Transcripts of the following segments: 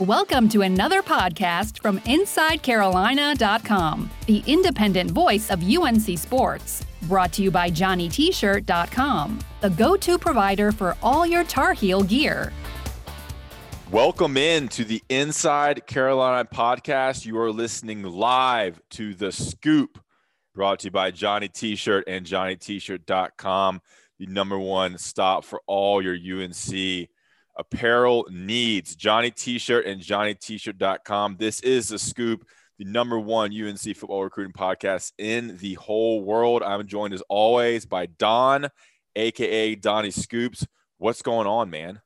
Welcome to another podcast from InsideCarolina.com, the independent voice of UNC Sports. Brought to you by JohnnyT-shirt.com, the go-to provider for all your Tar Heel gear. Welcome in to the Inside Carolina podcast. You are listening live to The Scoop, brought to you by Johnny T-shirt and JohnnyT-shirt.com, the number one stop for all your UNC apparel needs. Johnny T-shirt and JohnnyT-shirt.com. This is The Scoop, the number one UNC football recruiting podcast in the whole world. I'm joined as always by Don, aka Donnie Scoops. What's going on, man?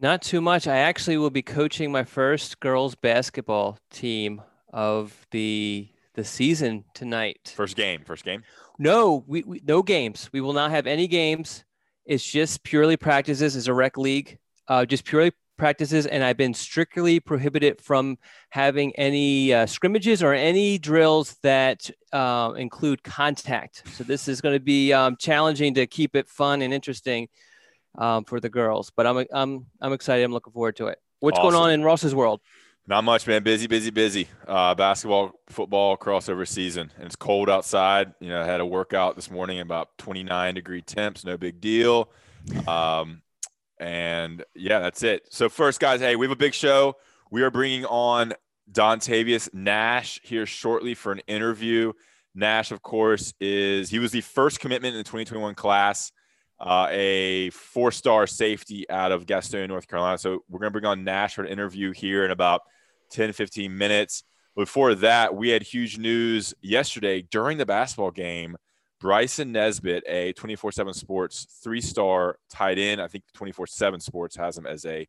Not too much. I actually will be coaching my first girls basketball team of the the season tonight. First game. First game. No, we, we no games. We will not have any games. It's just purely practices. It's a rec league uh, just purely practices, and I've been strictly prohibited from having any uh, scrimmages or any drills that uh, include contact. So this is going to be um, challenging to keep it fun and interesting um, for the girls. But I'm I'm I'm excited. I'm looking forward to it. What's awesome. going on in Ross's world? Not much, man. Busy, busy, busy. Uh, basketball, football, crossover season, and it's cold outside. You know, I had a workout this morning about 29 degree temps. No big deal. Um, and yeah, that's it. So first, guys, hey, we have a big show. We are bringing on Dontavius Nash here shortly for an interview. Nash, of course, is he was the first commitment in the 2021 class, uh, a four-star safety out of Gastonia, North Carolina. So we're to bring on Nash for an interview here in about 10, 15 minutes. Before that, we had huge news yesterday during the basketball game – Bryson Nesbit, a 24 7 sports three star tight end. I think 24 7 sports has him as a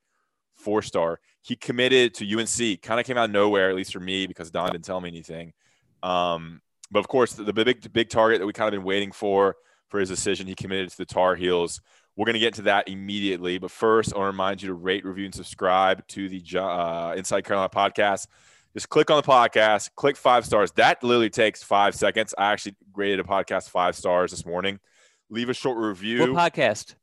four star. He committed to UNC, kind of came out of nowhere, at least for me, because Don didn't tell me anything. Um, but of course, the, the big, big target that we kind of been waiting for for his decision, he committed to the Tar Heels. We're going to get to that immediately. But first, I want to remind you to rate, review, and subscribe to the uh, Inside Carolina podcast. Just click on the podcast, click five stars. That literally takes five seconds. I actually graded a podcast five stars this morning. Leave a short review. What podcast?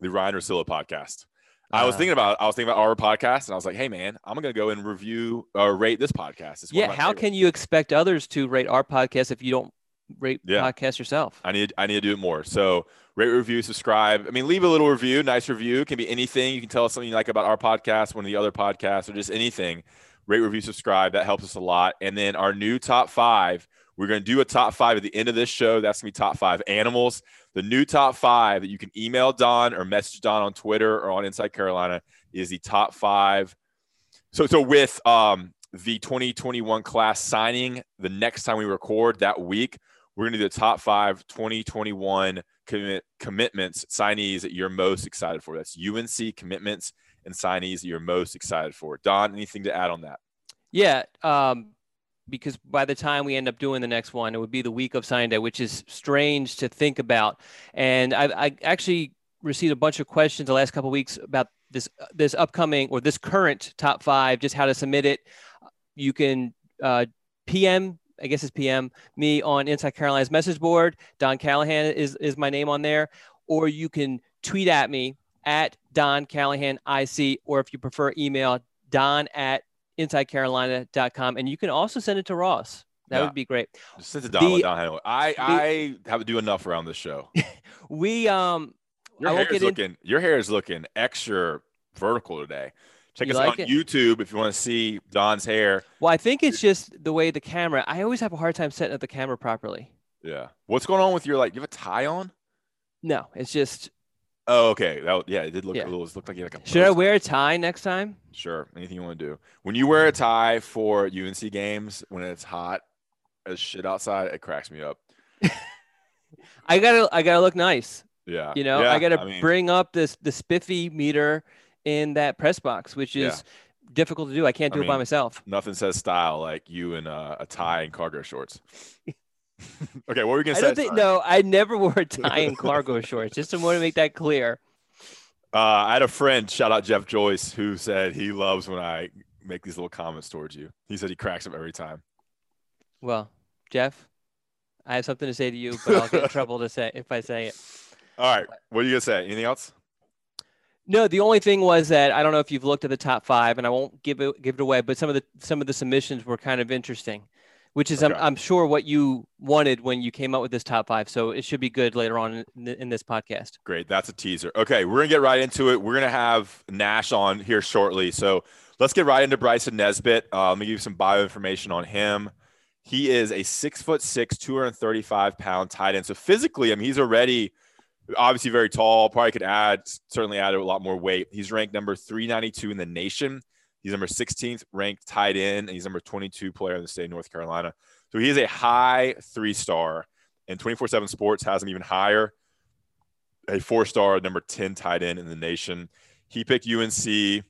The Ryan Russillo podcast. Uh, I was uh. thinking about I was thinking about our podcast, and I was like, "Hey, man, I'm gonna go and review or rate this podcast." It's yeah, how can you expect others to rate our podcast if you don't rate yeah. podcast yourself? I need I need to do it more. So rate, review, subscribe. I mean, leave a little review, nice review. It can be anything. You can tell us something you like about our podcast, one of the other podcasts, or just anything rate, review, subscribe. That helps us a lot. And then our new top five, we're going to do a top five at the end of this show. That's going to be top five animals. The new top five that you can email Don or message Don on Twitter or on Inside Carolina is the top five. So, so with um, the 2021 class signing, the next time we record that week, we're going to do the top five 2021 commit, commitments, signees that you're most excited for. That's UNC commitments and signees that you're most excited for. Don, anything to add on that? Yeah, um, because by the time we end up doing the next one, it would be the week of signing day, which is strange to think about. And I, I actually received a bunch of questions the last couple weeks about this this upcoming or this current top five, just how to submit it. You can uh, PM I guess it's PM me on Inside Carolina's message board. Don Callahan is, is my name on there. Or you can tweet at me at Don Callahan IC, or if you prefer, email Don at InsideCarolina.com. And you can also send it to Ross. That yeah. would be great. Just send it to Don. The, Don I, the, I have to do enough around this show. we um your hair is looking in, your hair is looking extra vertical today. Check you us like out on it? YouTube if you want to see Don's hair. Well, I think it's just the way the camera. I always have a hard time setting up the camera properly. Yeah. What's going on with your like? You have a tie on? No, it's just Oh, okay. That yeah, it did look yeah. cool. It looked like you had like a. Should I wear a tie next time? Sure. Anything you want to do. When you wear a tie for UNC games when it's hot as shit outside, it cracks me up. I gotta I gotta look nice. Yeah. You know, yeah, I gotta I mean, bring up this the spiffy meter in that press box, which is yeah. difficult to do. I can't do I mean, it by myself. Nothing says style like you in a, a tie and cargo shorts. okay, what were we gonna I say? Don't think, no, I never wore a tie and cargo shorts. Just to want to make that clear. Uh, I had a friend, shout out Jeff Joyce, who said he loves when I make these little comments towards you. He said he cracks up every time. Well, Jeff, I have something to say to you, but I'll get in trouble to say if I say it. All right, what are you gonna say? Anything else? No, the only thing was that I don't know if you've looked at the top five, and I won't give it give it away, but some of the some of the submissions were kind of interesting, which is okay. I'm, I'm sure what you wanted when you came up with this top five. So it should be good later on in, in this podcast. Great, that's a teaser. Okay, we're gonna get right into it. We're gonna have Nash on here shortly, so let's get right into Bryson Nesbit. Uh, let me give you some bio information on him. He is a six foot six, 235 pound tight end. So physically, I mean, he's already obviously very tall. Probably could add, certainly add a lot more weight. He's ranked number 392 in the nation. He's number 16th ranked tight end, and he's number 22 player in the state of North Carolina. So he is a high three star, and 24 7 Sports has him even higher. A four star, number 10 tight end in the nation. He picked UNC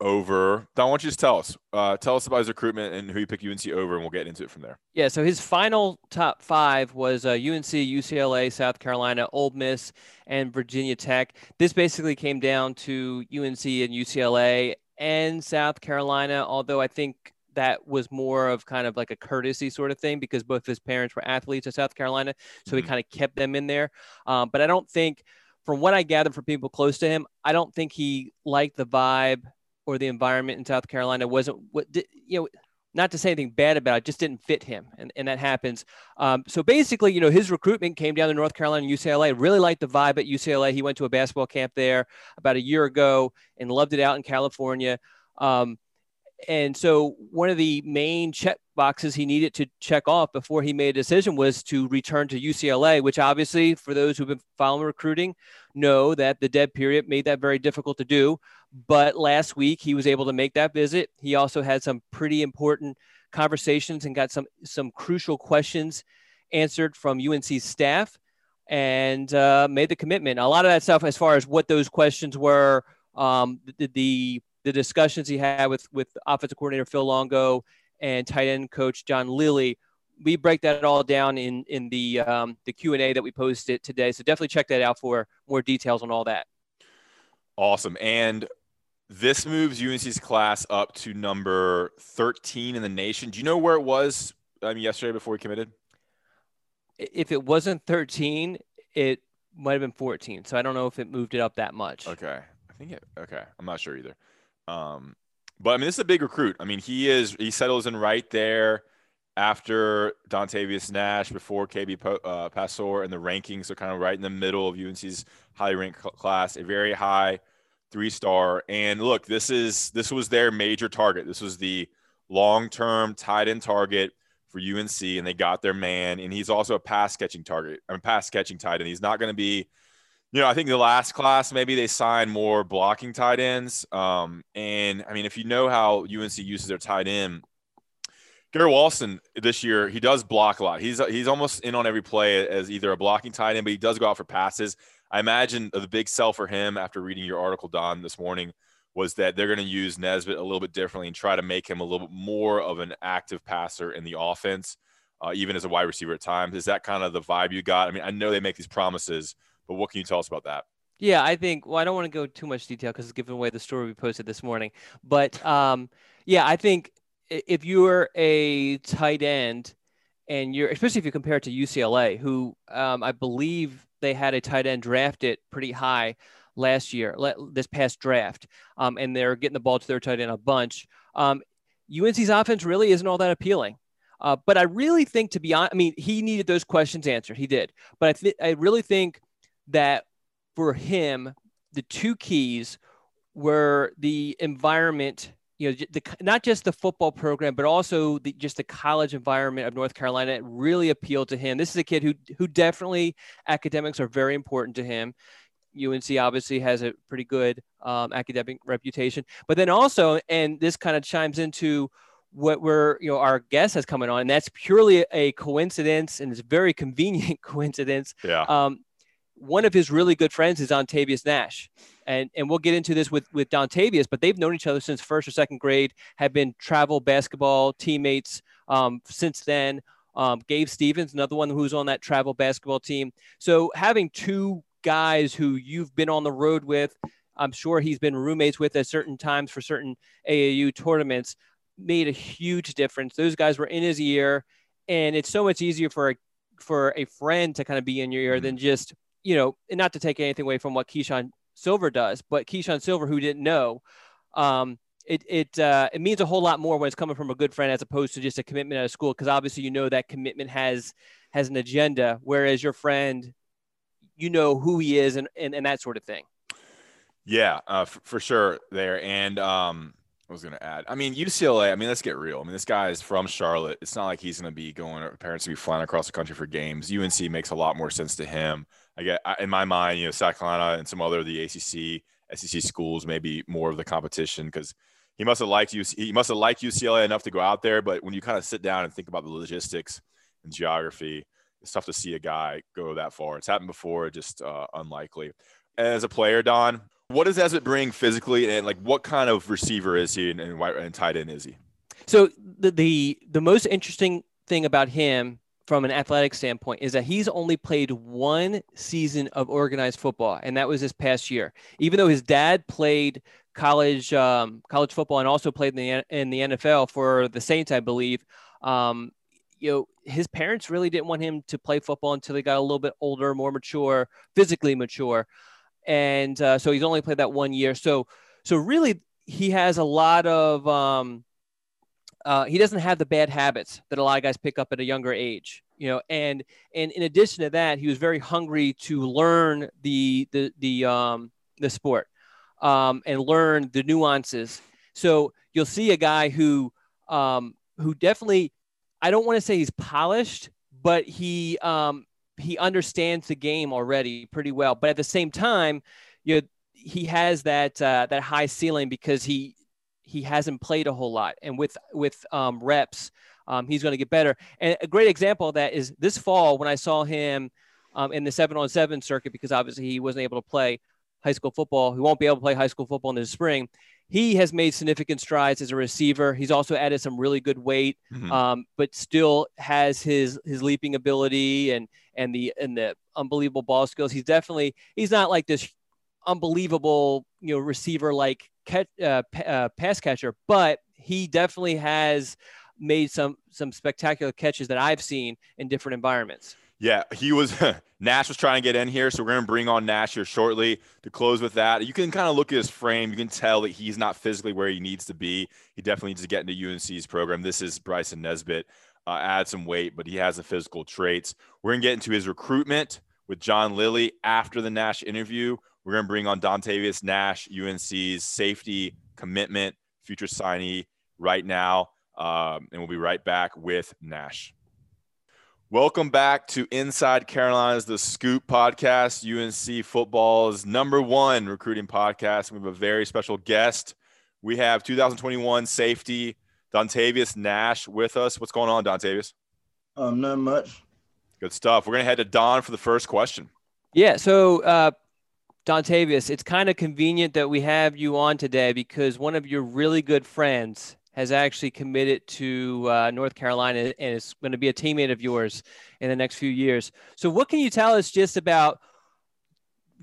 over. Don, why don't you just tell us? Uh, tell us about his recruitment and who you picked UNC over, and we'll get into it from there. Yeah, so his final top five was uh, UNC, UCLA, South Carolina, Ole Miss, and Virginia Tech. This basically came down to UNC and UCLA and South Carolina, although I think that was more of kind of like a courtesy sort of thing because both his parents were athletes at South Carolina. So mm-hmm. he kind of kept them in there. Um, but I don't think, from what I gathered from people close to him, I don't think he liked the vibe or the environment in South Carolina wasn't what did, you know not to say anything bad about it, just didn't fit him. And, and that happens. Um, so basically, you know, his recruitment came down to North Carolina and UCLA, really liked the vibe at UCLA. He went to a basketball camp there about a year ago and loved it out in California. Um, and so one of the main check boxes he needed to check off before he made a decision was to return to UCLA, which obviously, for those who've been following recruiting, know that the dead period made that very difficult to do. But last week he was able to make that visit. He also had some pretty important conversations and got some some crucial questions answered from UNC staff and uh, made the commitment. A lot of that stuff, as far as what those questions were, um, the, the the discussions he had with with offensive coordinator Phil Longo and tight end coach John Lilly. We break that all down in in the um, the Q and A that we posted today. So definitely check that out for more details on all that. Awesome. And this moves UNC's class up to number 13 in the nation. Do you know where it was um, yesterday before he committed? If it wasn't 13, it might have been 14. So I don't know if it moved it up that much. Okay. I think it, okay. I'm not sure either. Um, but I mean, this is a big recruit. I mean, he is he settles in right there after Dontavius Nash, before Kobe uh, Paysour, and the rankings are kind of right in the middle of UNC's highly ranked class. A very high three star. And look, this is this was their major target. This was the long term tight end target for UNC, and they got their man. And he's also a pass catching target. I mean, pass catching tight end. He's not going to be you know, I think the last class maybe they signed more blocking tight ends. Um, and I mean, if you know how UNC uses their tight end, Garrett Walston this year he does block a lot. He's he's almost in on every play as either a blocking tight end, but he does go out for passes. I imagine the big sell for him after reading your article, Don, this morning was that they're going to use Nesbit a little bit differently and try to make him a little bit more of an active passer in the offense, uh, even as a wide receiver at times. Is that kind of the vibe you got? I mean, I know they make these promises but what can you tell us about that? Yeah, I think. Well, I don't want to go too much detail because it's giving away the story we posted this morning. But um, yeah, I think if you're a tight end and you're, especially if you compare it to UCLA, who um, I believe they had a tight end drafted pretty high last year, this past draft, um, and they're getting the ball to their tight end a bunch. Um, UNC's offense really isn't all that appealing. Uh, but I really think, to be honest, I mean, he needed those questions answered. He did. But I, th- I really think that for him, the two keys were the environment, you know, the, not just the football program, but also the, just the college environment of North Carolina it really appealed to him. This is a kid who, who definitely academics are very important to him. UNC obviously has a pretty good um, academic reputation, but then also, and this kind of chimes into what we're, you know, our guest has coming on, and that's purely a coincidence, and it's a very convenient coincidence. Yeah. Um, one of his really good friends is Dontavius Nash. And, and we'll get into this with, with Dontavius, but they've known each other since first or second grade, have been travel basketball teammates um, since then. Um, Gabe Stevens, another one who's on that travel basketball team. So having two guys who you've been on the road with, I'm sure he's been roommates with at certain times for certain AAU tournaments, made a huge difference. Those guys were in his ear, and it's so much easier for a for a friend to kind of be in your ear than mm-hmm. just you know, and not to take anything away from what Keeshawn Silver does, but Keeshawn Silver, who didn't know, um, it it uh, it means a whole lot more when it's coming from a good friend as opposed to just a commitment at a school because obviously you know that commitment has has an agenda, whereas your friend, you know who he is and and, and that sort of thing. Yeah, uh, for, for sure there, and um, I was going to add. I mean, UCLA. I mean, let's get real. I mean, this guy is from Charlotte. It's not like he's going to be going. Parents to be flying across the country for games. UNC makes a lot more sense to him. I get in my mind, you know, South Carolina and some other of the ACC, SEC schools, maybe more of the competition because he must have liked UC, he must have liked UCLA enough to go out there. But when you kind of sit down and think about the logistics and geography, it's tough to see a guy go that far. It's happened before, just uh, unlikely. As a player, Don, what does Nesbit bring physically, and like what kind of receiver is he, and, and, and tight end is he? So the, the the most interesting thing about him from an athletic standpoint is that he's only played one season of organized football, and that was this past year. Even though his dad played college um, college football and also played in the in the NFL for the Saints, I believe. Um, you know, his parents really didn't want him to play football until he got a little bit older, more mature, physically mature, and uh, so he's only played that one year. So, so really, he has a lot of um, uh, he doesn't have the bad habits that a lot of guys pick up at a younger age you know and and in addition to that he was very hungry to learn the the the um the sport um and learn the nuances. So you'll see a guy who um who definitely i don't want to say he's polished but he um he understands the game already pretty well. But at the same time you know he has that uh, that high ceiling because he he hasn't played a whole lot, and with with um, reps, um, he's going to get better. And a great example of that is this fall when I saw him um, in the seven on seven circuit because obviously he wasn't able to play high school football. He won't be able to play high school football in the spring. He has made significant strides as a receiver. He's also added some really good weight, mm-hmm. um, but still has his his leaping ability and and the and the unbelievable ball skills. He's definitely he's not like this unbelievable you know receiver like catch, uh, uh, pass catcher, but he definitely has made some some spectacular catches that I've seen in different environments. Yeah, he was. Nash was trying to get in here, so we're to bring on Nash here shortly to close with that. You can kind of look at his frame. You can tell that he's not physically where he needs to be. He definitely needs to get into UNC's program. This is Bryson Nesbit. Uh, add some weight, but he has the physical traits. We're to get into his recruitment with John Lilly after the Nash interview. We're going to bring on Dontavius Nash, UNC's safety commitment, future signee right now. Um, and we'll be right back with Nash. Welcome back to Inside Carolina's The Scoop podcast, UNC football's number one recruiting podcast. We have a very special guest. We have 2021 safety Dontavius Nash with us. What's going on, Dontavius? Um, not much. Good stuff. We're going to head to Don for the first question. Yeah. So, uh, Dontavius, it's kind of convenient that we have you on today because one of your really good friends has actually committed to uh, North Carolina and is going to be a teammate of yours in the next few years. So, what can you tell us just about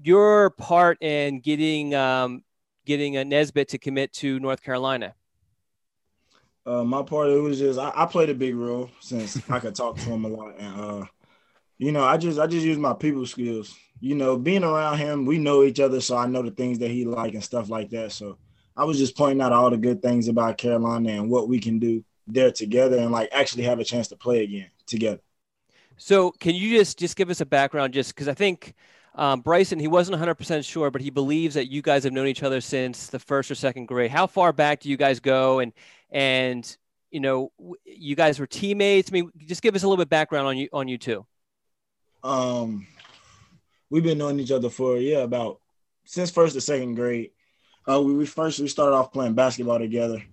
your part in getting um, getting a Nesbit to commit to North Carolina? Uh, my part it was just I, I, played a big role since I could talk to him a lot, and uh, you know I just I just use my people skills you know, being around him, we know each other, so I know the things that he like and stuff like that. So I was just pointing out all the good things about Carolina and what we can do there together and like actually have a chance to play again together. So can you just just give us a background, just because I think um, Bryson he wasn't 100 percent sure, but he believes that you guys have known each other since the first or second grade. How far back do you guys go? And and you know, you guys were teammates. I mean, just give us a little bit background on you on you too. Um, we've been knowing each other for yeah about since first to second grade. Uh, we, we first we started off playing basketball together,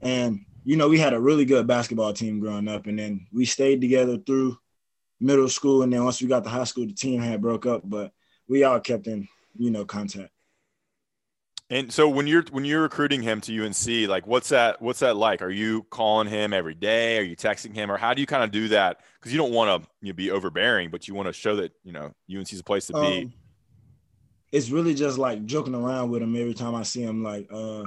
and you know we had a really good basketball team growing up, and then we stayed together through middle school, and then once we got to high school, the team had broke up, but we all kept in you know contact. And so when you're when you're recruiting him to UNC, like what's that what's that like? Are you calling him every day? Are you texting him, or how do you kind of do that? Because you don't want to you know, be overbearing, but you want to show that you know UNC is a place to um, be. It's really just like joking around with him every time I see him. Like uh,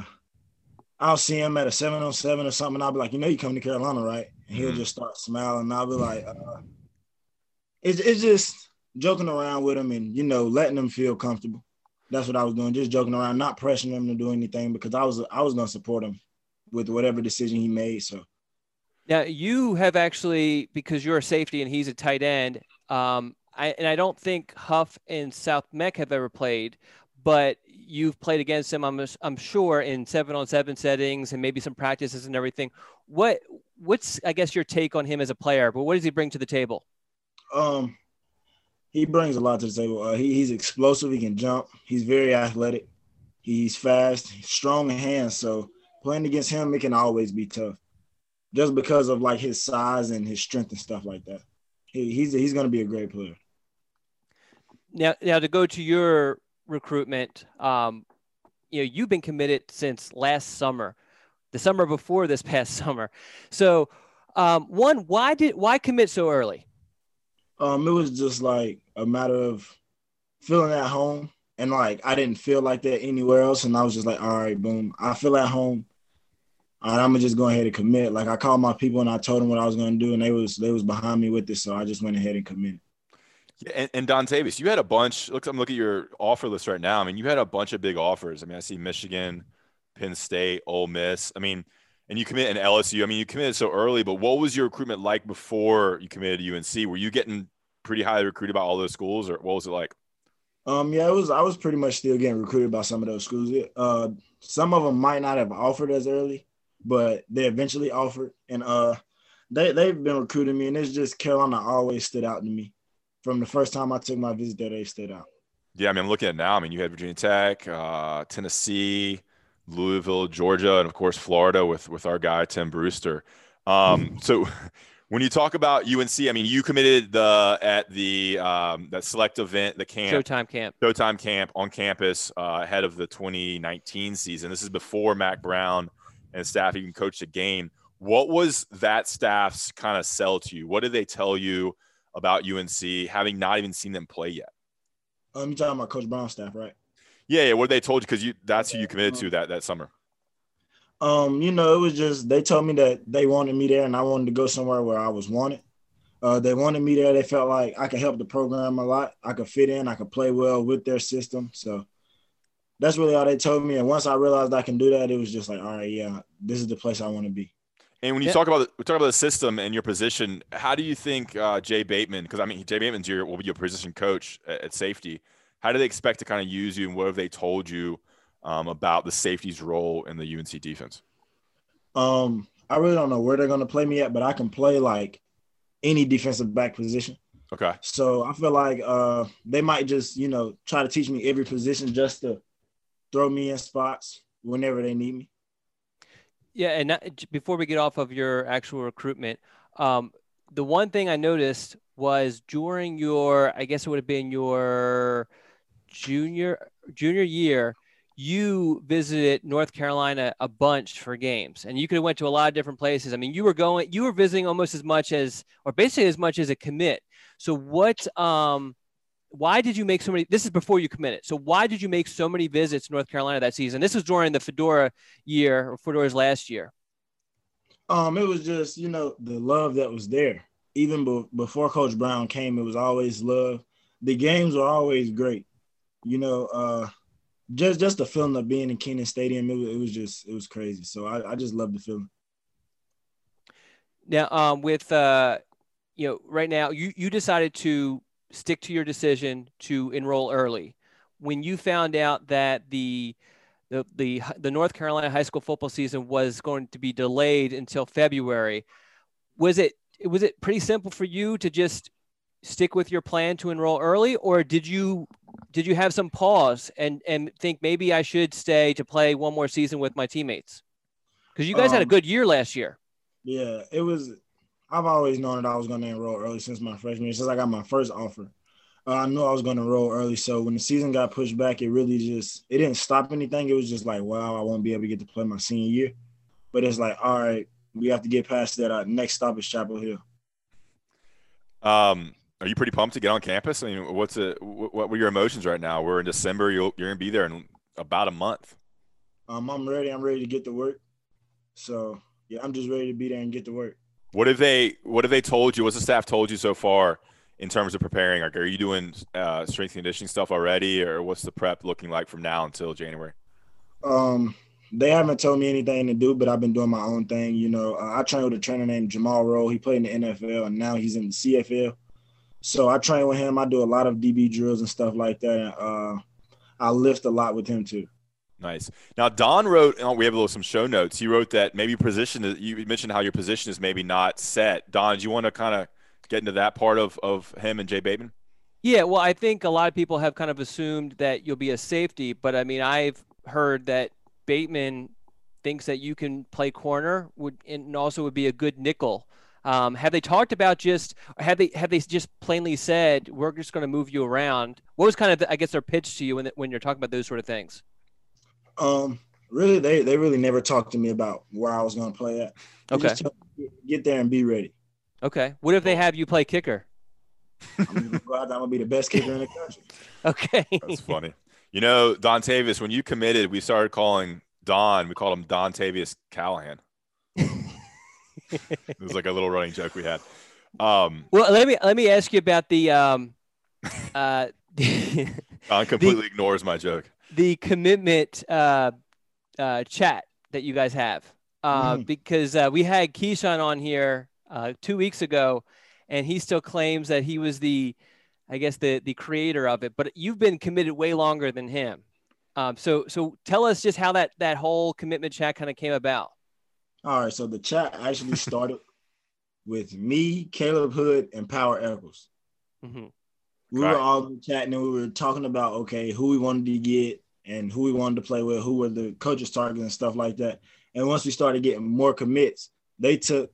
I'll see him at a seven on seven or something. I'll be like, you know, you coming to Carolina, right? And he'll mm-hmm. just start smiling. I'll be like, uh, it's it's just joking around with him and you know letting him feel comfortable. That's what I was doing, just joking around, not pressuring him to do anything because I was I was gonna support him with whatever decision he made. So now you have actually because you're a safety and he's a tight end. Um, I, and I don't think Huss and South Meck have ever played, but you've played against him. I'm I'm sure in seven on seven settings and maybe some practices and everything. What what's I guess your take on him as a player? But what does he bring to the table? Um, he brings a lot to the table. Uh, he, he's explosive. He can jump. He's very athletic. He's fast, strong hands. So playing against him, it can always be tough, just because of like his size and his strength and stuff like that. He, he's he's going to be a great player. Now, now to go to your recruitment, um, you know, you've been committed since last summer, the summer before this past summer. So, um, one, why did why commit so early? Um, it was just like a matter of feeling at home, and like I didn't feel like that anywhere else, and I was just like, all right, boom, I feel at home. Right, I'm gonna just go ahead and commit. Like I called my people and I told them what I was gonna do, and they was they was behind me with this, so I just went ahead and committed. Yeah, and, and Dontavius, you had a bunch. Look, I'm looking at your offer list right now. I mean, you had a bunch of big offers. I mean, I see Michigan, Penn State, Ole Miss. I mean, and you commit in LSU. I mean, you committed so early, but what was your recruitment like before you committed to UNC? Were you getting pretty highly recruited by all those schools, or what was it like? Um, yeah, it was. I was pretty much still getting recruited by some of those schools. Uh, some of them might not have offered as early, but they eventually offered, and uh, they they've been recruiting me, and it's just Carolina always stood out to me. From the first time I took my visit there, they stood out. Yeah, I mean, I'm looking at now. I mean, you had Virginia Tech, uh, Tennessee, Louisville, Georgia, and of course Florida with with our guy Tim Brewster. Um, so when you talk about UNC, I mean, you committed the at the um, that select event, the camp, Showtime camp, Showtime camp on campus uh, ahead of the 2019 season. This is before Mack Brown and staff even coached a game. What was that staff's kind of sell to you? What did they tell you about UNC, having not even seen them play yet? Um, you talking about Coach Brown staff, right? Yeah, yeah. What they told you because you that's who you committed to that that summer. Um, you know, it was just they told me that they wanted me there, and I wanted to go somewhere where I was wanted. Uh, they wanted me there. They felt like I could help the program a lot. I could fit in. I could play well with their system. So that's really all they told me. And once I realized I can do that, it was just like, all right, yeah, this is the place I want to be. And when you yeah. talk about the, we talk about the system and your position, how do you think uh, Jay Bateman? Because I mean, Jay Bateman's your will be your position coach at, at, safety. How do they expect to kind of use you, and what have they told you um, about the safety's role in the UNC defense? Um, I really don't know where they're going to play me at, but I can play like any defensive back position. Okay. So I feel like uh, they might just you know try to teach me every position just to throw me in spots whenever they need me. Yeah, and that, before we get off of your actual recruitment, um, the one thing I noticed was during your, I guess it would have been your junior junior year, you visited North Carolina a bunch for games, and you could have went to a lot of different places. I mean, you were going, you were visiting almost as much as, or basically as much as a commit. So what, um, why did you make so many? This is before you committed. So why did you make so many visits North Carolina that season? This was during the Fedora year or Fedora's last year. Um, it was just you know the love that was there. Even be- before Coach Brown came, it was always love. The games were always great. You know, uh, just just the feeling of being in Kenan Stadium, it was, it was just it was crazy. So I, I just love the feeling. Now, um, with uh, you know, right now you you decided to stick to your decision to enroll early. When you found out that the the, the the North Carolina high school football season was going to be delayed until February, was it was it pretty simple for you to just stick with your plan to enroll early, or did you did you have some pause and and think maybe I should stay to play one more season with my teammates? Because you guys um, had a um, good year last year. Yeah, it was I've always known that I was going to enroll early since my freshman year, since I got my first offer. Uh, I knew I was going to enroll early. So when the season got pushed back, it really just it didn't stop anything. It was just like, wow, I won't be able to get to play my senior year. But it's like, all right, we have to get past that. Our next stop is Chapel Hill. Um, are you pretty pumped to get on campus? I mean, what's it? What were your emotions right now? We're in December. You're you're gonna be there in about a month. Um, I'm ready. I'm ready to get to work. So yeah, I'm just ready to be there and get to work. What have they What have they told you? What's the staff told you so far in terms of preparing? Like, are you doing uh, strength conditioning stuff already, or what's the prep looking like from now until January? Um, they haven't told me anything to do, but I've been doing my own thing. You know, uh, I trained with a trainer named Jamal Rowe. He played in the NFL and now he's in the CFL. So I train with him. I do a lot of DB drills and stuff like that. And, uh, I lift a lot with him too. Nice. Now Don wrote. Oh, we have a little some show notes. He wrote that maybe position. You mentioned how your position is maybe not set. Don, do you want to kind of get into that part of of him and Jay Bateman? Yeah, well, I think a lot of people have kind of assumed that you'll be a safety, but I mean, I've heard that Bateman thinks that you can play corner would and also would be a good nickel. Um, have they talked about just have they have they just plainly said we're just going to move you around? What was kind of I guess their pitch to you when when you're talking about those sort of things? Um, really, they they really never talked to me about where I was going to play at. They okay, get there and be ready. Okay, what if they have you play kicker? I'm gonna go I'm gonna be the best kicker in the country. Okay, that's funny. You know, Don Tavius, when you committed, we started calling Don. We called him Don Tavius Callahan. It was like a little running joke we had. Um, well, let me let me ask you about the. Um, uh, Don completely the, ignores my joke. The commitment uh, uh, chat that you guys have, uh, mm. because uh, we had Keeshawn on here uh, two weeks ago, and he still claims that he was the, I guess the the creator of it. But you've been committed way longer than him. Um, so so tell us just how that that whole commitment chat kind of came about. All right, so the chat actually started with me, Caleb Hood, and Power Echols. Mm-hmm. We all were right. all chatting and we were talking about okay, who we wanted to get and who we wanted to play with, who were the coaches targets and stuff like that. And once we started getting more commits, they took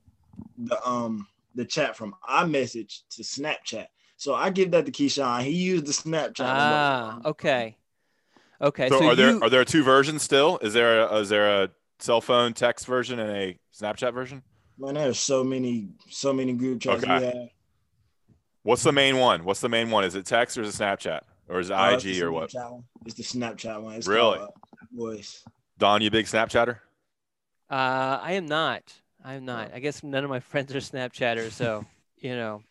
the um the chat from iMessage to Snapchat. So I give that to Keeshawn. He used the Snapchat. Ah, okay. Okay. So, so are there are there two versions still? Is there a, is there a cell phone text version and a Snapchat version? Man, there's so many, so many group chats okay. we have. What's the main one? What's the main one? Is it text or is it Snapchat or is it uh, IG or what? One. It's the Snapchat one. It's really? Called, uh, voice. Don, you big Snapchatter? Uh, I am not. I am not. I guess none of my friends are Snapchatters, so you know.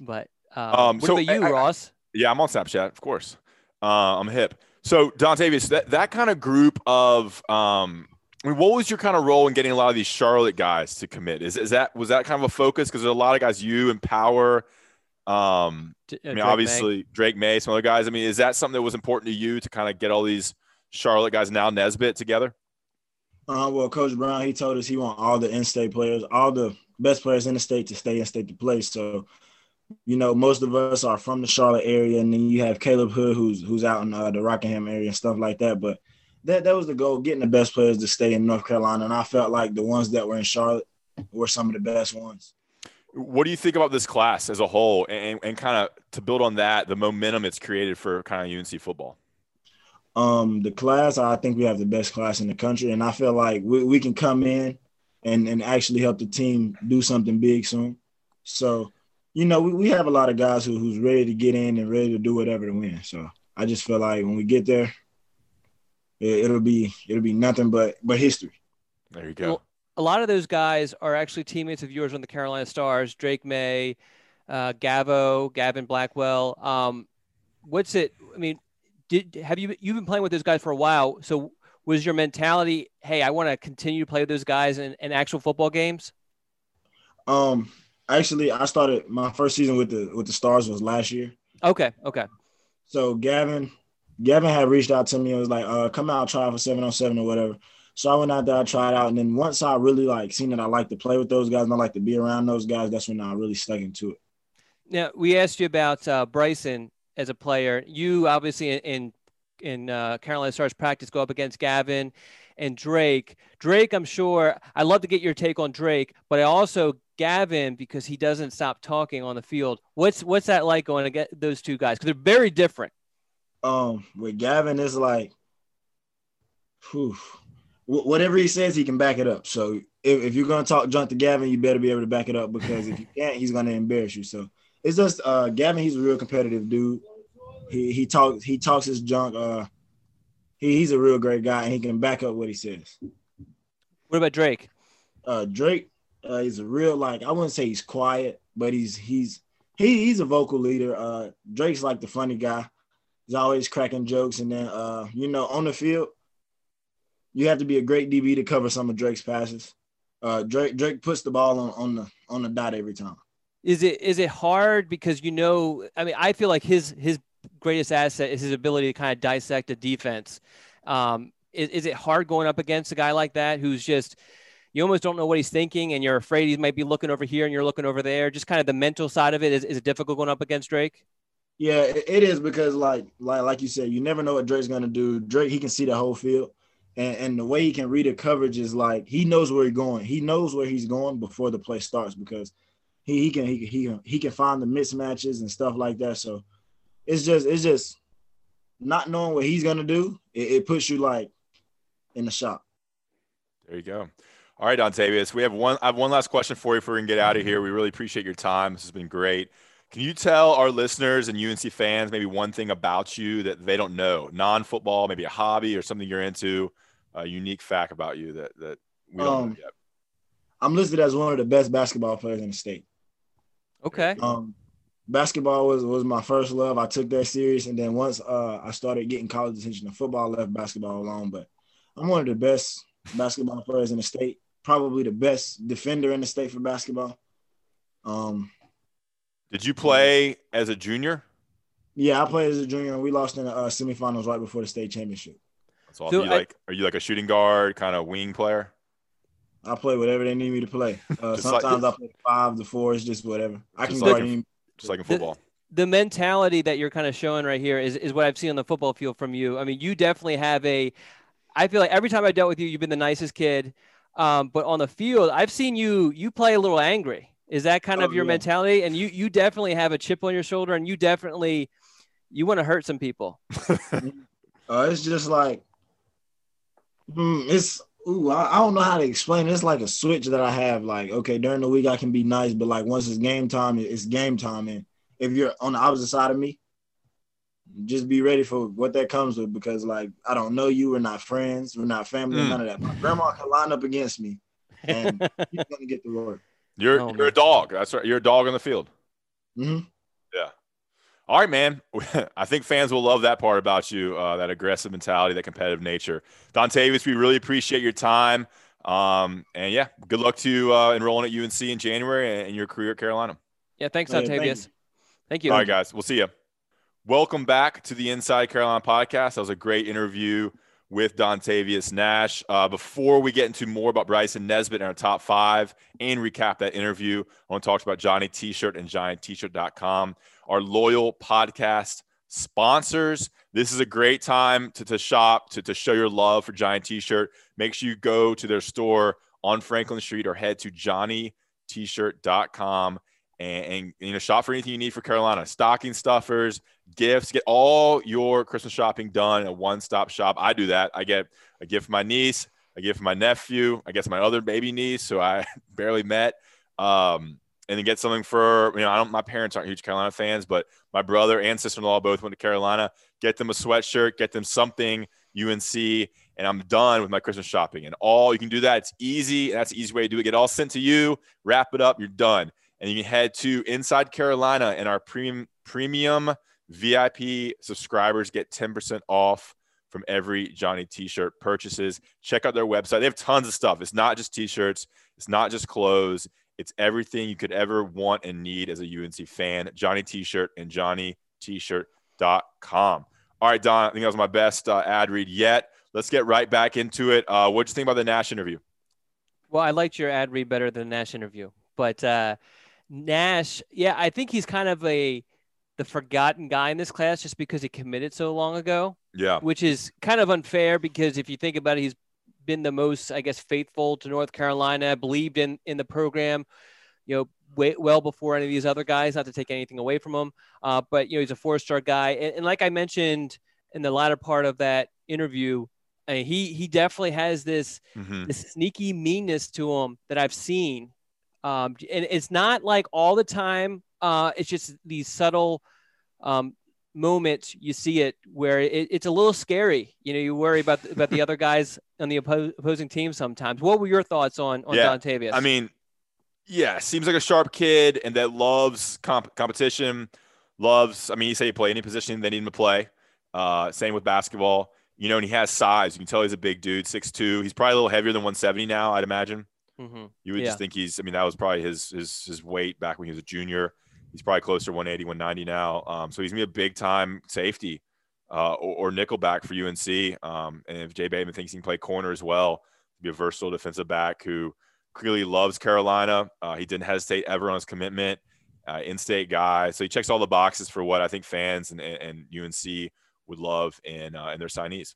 But um, um what so about you, I, Ross? yeah, I'm on Snapchat, of course. Uh, I'm hip. So Don Tavius, that that kind of group of um, I mean, what was your kind of role in getting a lot of these Charlotte guys to commit? Is, is that was that kind of a focus? Because there's a lot of guys, you and Power. Um, I mean, Drake obviously Maye. Drake Maye, some other guys. I mean, is that something that was important to you to kind of get all these Charlotte guys now Nesbit together? Uh, well, Coach Brown, he told us he want all the in-state players, all the best players in the state to stay in state to play. So, you know, most of us are from the Charlotte area, and then you have Caleb Hood, who's who's out in uh, the Rockingham area and stuff like that. But that that was the goal, getting the best players to stay in North Carolina. And I felt like the ones that were in Charlotte were some of the best ones. What do you think about this class as a whole, and, and kind of to build on that, the momentum it's created for kind of UNC football? Um, the class, I think we have the best class in the country, and I feel like we, we can come in and and actually help the team do something big soon. So, you know, we, we have a lot of guys who, who's ready to get in and ready to do whatever to win. So I just feel like when we get there, it, will be it'll be nothing but but history. There you go. Well, a lot of those guys are actually teammates of yours on the Carolina Stars. Drake Maye, uh, Gavo, Gavin Blackwell. Um, what's it? I mean, did have you you've been playing with those guys for a while? So was your mentality, hey, I want to continue to play with those guys in, in actual football games? Um, actually, I started my first season with the with the Stars was last year. Okay. Okay. So Gavin, Gavin had reached out to me and was like, uh, come out, try for seven on seven or whatever. So I went out there, I tried out, and then once I really like seen that I like to play with those guys and I like to be around those guys, that's when I really stuck into it. Now we asked you about uh, Bryson as a player. You obviously in in uh, Carolina Stars practice go up against Gavin and Drake. Drake, I'm sure I'd love to get your take on Drake, but I also Gavin because he doesn't stop talking on the field. What's what's that like going get those two guys? Because they're very different um with Gavin it's like whew, whatever he says he can back it up. So if, if you're gonna talk junk to Gavin, you better be able to back it up because if you can't, he's gonna embarrass you. So it's just uh Gavin, he's a real competitive dude. He he talks he talks his junk. Uh he, he's a real great guy and he can back up what he says. What about Drake? Uh Drake, uh, he's a real like I wouldn't say he's quiet, but he's he's he he's a vocal leader. Uh, Drake's like the funny guy. He's always cracking jokes, and then uh, you know, on the field, you have to be a great DB to cover some of Drake's passes. Uh, Drake Drake puts the ball on, on the on the dot every time. Is it is it hard because you know? I mean, I feel like his his greatest asset is his ability to kind of dissect a defense. Um, is, is it hard going up against a guy like that who's just you almost don't know what he's thinking and you're afraid he might be looking over here and you're looking over there just kind of the mental side of it is, is it difficult going up against drake yeah it is because like like like you said you never know what drake's to do drake he can see the whole field and, and the way he can read a coverage is like he knows where he's going he knows where he's going before the play starts because he, he can he, he, he can find the mismatches and stuff like that so it's just it's just not knowing what he's gonna do, it, it puts you like in the shop. There you go. All right, Dontavius, we have one. I have one last question for you before we can get out of here. We really appreciate your time. This has been great. Can you tell our listeners and UNC fans maybe one thing about you that they don't know, non-football, maybe a hobby or something you're into, a unique fact about you that that we don't um, know yet? I'm listed as one of the best basketball players in the state. Okay. Um, basketball was was my first love. I took that serious, and then once uh, I started getting college attention to football, I left basketball alone. But I'm one of the best basketball players in the state. Probably the best defender in the state for basketball. Um, did you play as a junior? Yeah, I played as a junior, and we lost in the uh, semifinals right before the state championship. That's awesome. So you I, like, are you like a shooting guard, kind of wing player? I play whatever they need me to play. Uh, sometimes like, I play five to four. It's just whatever. I can guard like just like in football. The, the mentality that you're kind of showing right here is, is what I've seen on the football field from you. I mean, you definitely have a. I feel like every time I dealt with you, you've been the nicest kid. Um, but on the field, I've seen you you play a little angry. Is that kind oh, of your yeah. mentality? And you you definitely have a chip on your shoulder, and you definitely you want to hurt some people. uh, it's just like mm, it's ooh, I, I, don't know how to explain it. It's like a switch that I have. Like, okay, during the week I can be nice, but like once it's game time, it's game time. And if you're on the opposite side of me, just be ready for what that comes with because like I don't know you, we're not friends, we're not family, mm. none of that. My grandma can line up against me and he's gonna get the work. You're oh, you're a dog. That's right. You're a dog on the field. Mm-hmm. Yeah. All right, man. I think fans will love that part about you, uh, that aggressive mentality, that competitive nature. Dontavius, we really appreciate your time. Um, and yeah, good luck to uh, enrolling at UNC in January and your career at Carolina. Yeah, thanks, Dontavius. Thank you. thank you. All right, guys. We'll see you. Welcome back to the Inside Carolina podcast. That was a great interview with Dontavius Nash. Uh, before we get into more about Bryson Nesbit and our top five and recap that interview, I want to talk about Johnny T-shirt and JohnnyT-shirt.com our loyal podcast sponsors. This is a great time to, to shop, to, to show your love for Johnny T-shirt. Make sure you go to their store on Franklin Street or head to johnnyt-shirt.com and, and you know shop for anything you need for Carolina. Stocking stuffers, gifts, get all your Christmas shopping done a one-stop shop. I do that. I get a gift for my niece, a gift for my nephew, I guess my other baby niece who I barely met. Um, and then get something for you know I don't my parents aren't huge Carolina fans, but my brother and sister in law both went to Carolina. Get them a sweatshirt, get them something UNC, and I'm done with my Christmas shopping. And all you can do that. It's easy. That's the easy way to do it. Get all sent to you. Wrap it up. You're done. And you can head to Inside Carolina and our premium premium VIP subscribers get 10% off from every Johnny T-shirt purchases. Check out their website. They have tons of stuff. It's not just T-shirts. It's not just clothes. It's everything you could ever want and need as a UNC fan. Johnny T-shirt and JohnnyT-shirt.com. All right, Don. I think that was my best uh, ad read yet. Let's get right back into it. Uh, what do you think about the Nash interview? Well, I liked your ad read better than the Nash interview, but uh, Nash, yeah, I think he's kind of a the forgotten guy in this class just because he committed so long ago. Yeah, which is kind of unfair because if you think about it, he's been the most, I guess, faithful to North Carolina, believed in in the program, you know, way, well before any of these other guys. Not to take anything away from him, uh, but you know, he's a four star guy, and, and, like I mentioned in the latter part of that interview, I mean, he he definitely has this mm-hmm. this sneaky meanness to him that I've seen, um, and it's not like all the time. Uh, it's just these subtle um, moment you see it where it, it's a little scary. You know, you worry about about the other guys on the oppo- opposing team sometimes. What were your thoughts on on yeah, Dontavius? I mean, Yeah, seems like a sharp kid and that loves comp- competition. Loves, I mean, he said he play any position they need him to play. Uh, same with basketball. You know, and he has size. You can tell he's a big dude, 6'2". He's probably a little heavier than 170 now, I'd imagine. Mm-hmm. You would Yeah. just think he's, I mean, that was probably his his his weight back when he was a junior. He's probably closer to 180, 190 now. Um, so he's gonna be a big time safety uh, or, or nickel back for UNC. Um, and if Jay Bateman thinks he can play corner as well, be a versatile defensive back who clearly loves Carolina. Uh, he didn't hesitate ever on his commitment. Uh, in-state guy, so he checks all the boxes for what I think fans and, and, and UNC would love in uh, in their signees.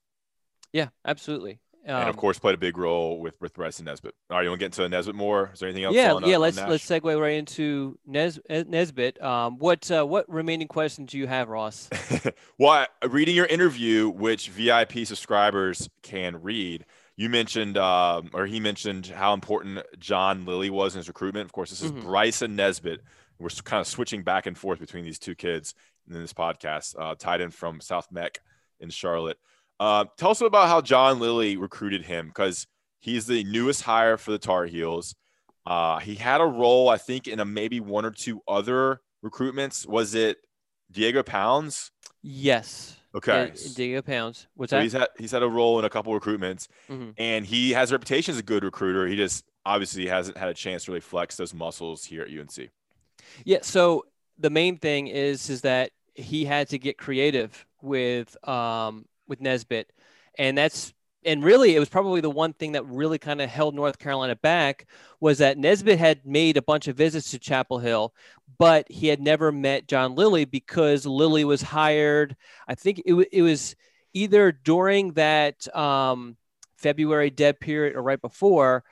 Yeah, absolutely. And of Um, course, played a big role with with Bryson Nesbit. All right, you want to get into Nesbit more? Is there anything else? yeah, on, yeah. Let's let's segue right into Nes, eh, Nesbit. Um, what uh, what remaining questions do you have, Ross? well, I- reading your interview, which VIP subscribers can read, you mentioned, um, or he mentioned how important John Lilly was in his recruitment. Of course, this is Mhm. Bryson Nesbit. We're kind of switching back and forth between these two kids in this podcast, uh, tied in from South Meck in Charlotte. Uh, tell us about how John Lilly recruited him because he's the newest hire for the Tar Heels. Uh, he had a role, I think, in a maybe one or two other recruitments. Was it Diego Pounds? yes. Okay. Diego Pounds. What's So that? he's had he's had a role in a couple recruitments, Mhm. and he has a reputation as a good recruiter. He just obviously hasn't had a chance to really flex those muscles here at UNC. Yeah. So the main thing is is that he had to get creative with um with Nesbit, and that's and really it was probably the one thing that really kind of held North Carolina back was that Nesbit had made a bunch of visits to Chapel Hill, but he had never met John Lilly because Lilly was hired. I think it, it was either during that um, February dead period or right before.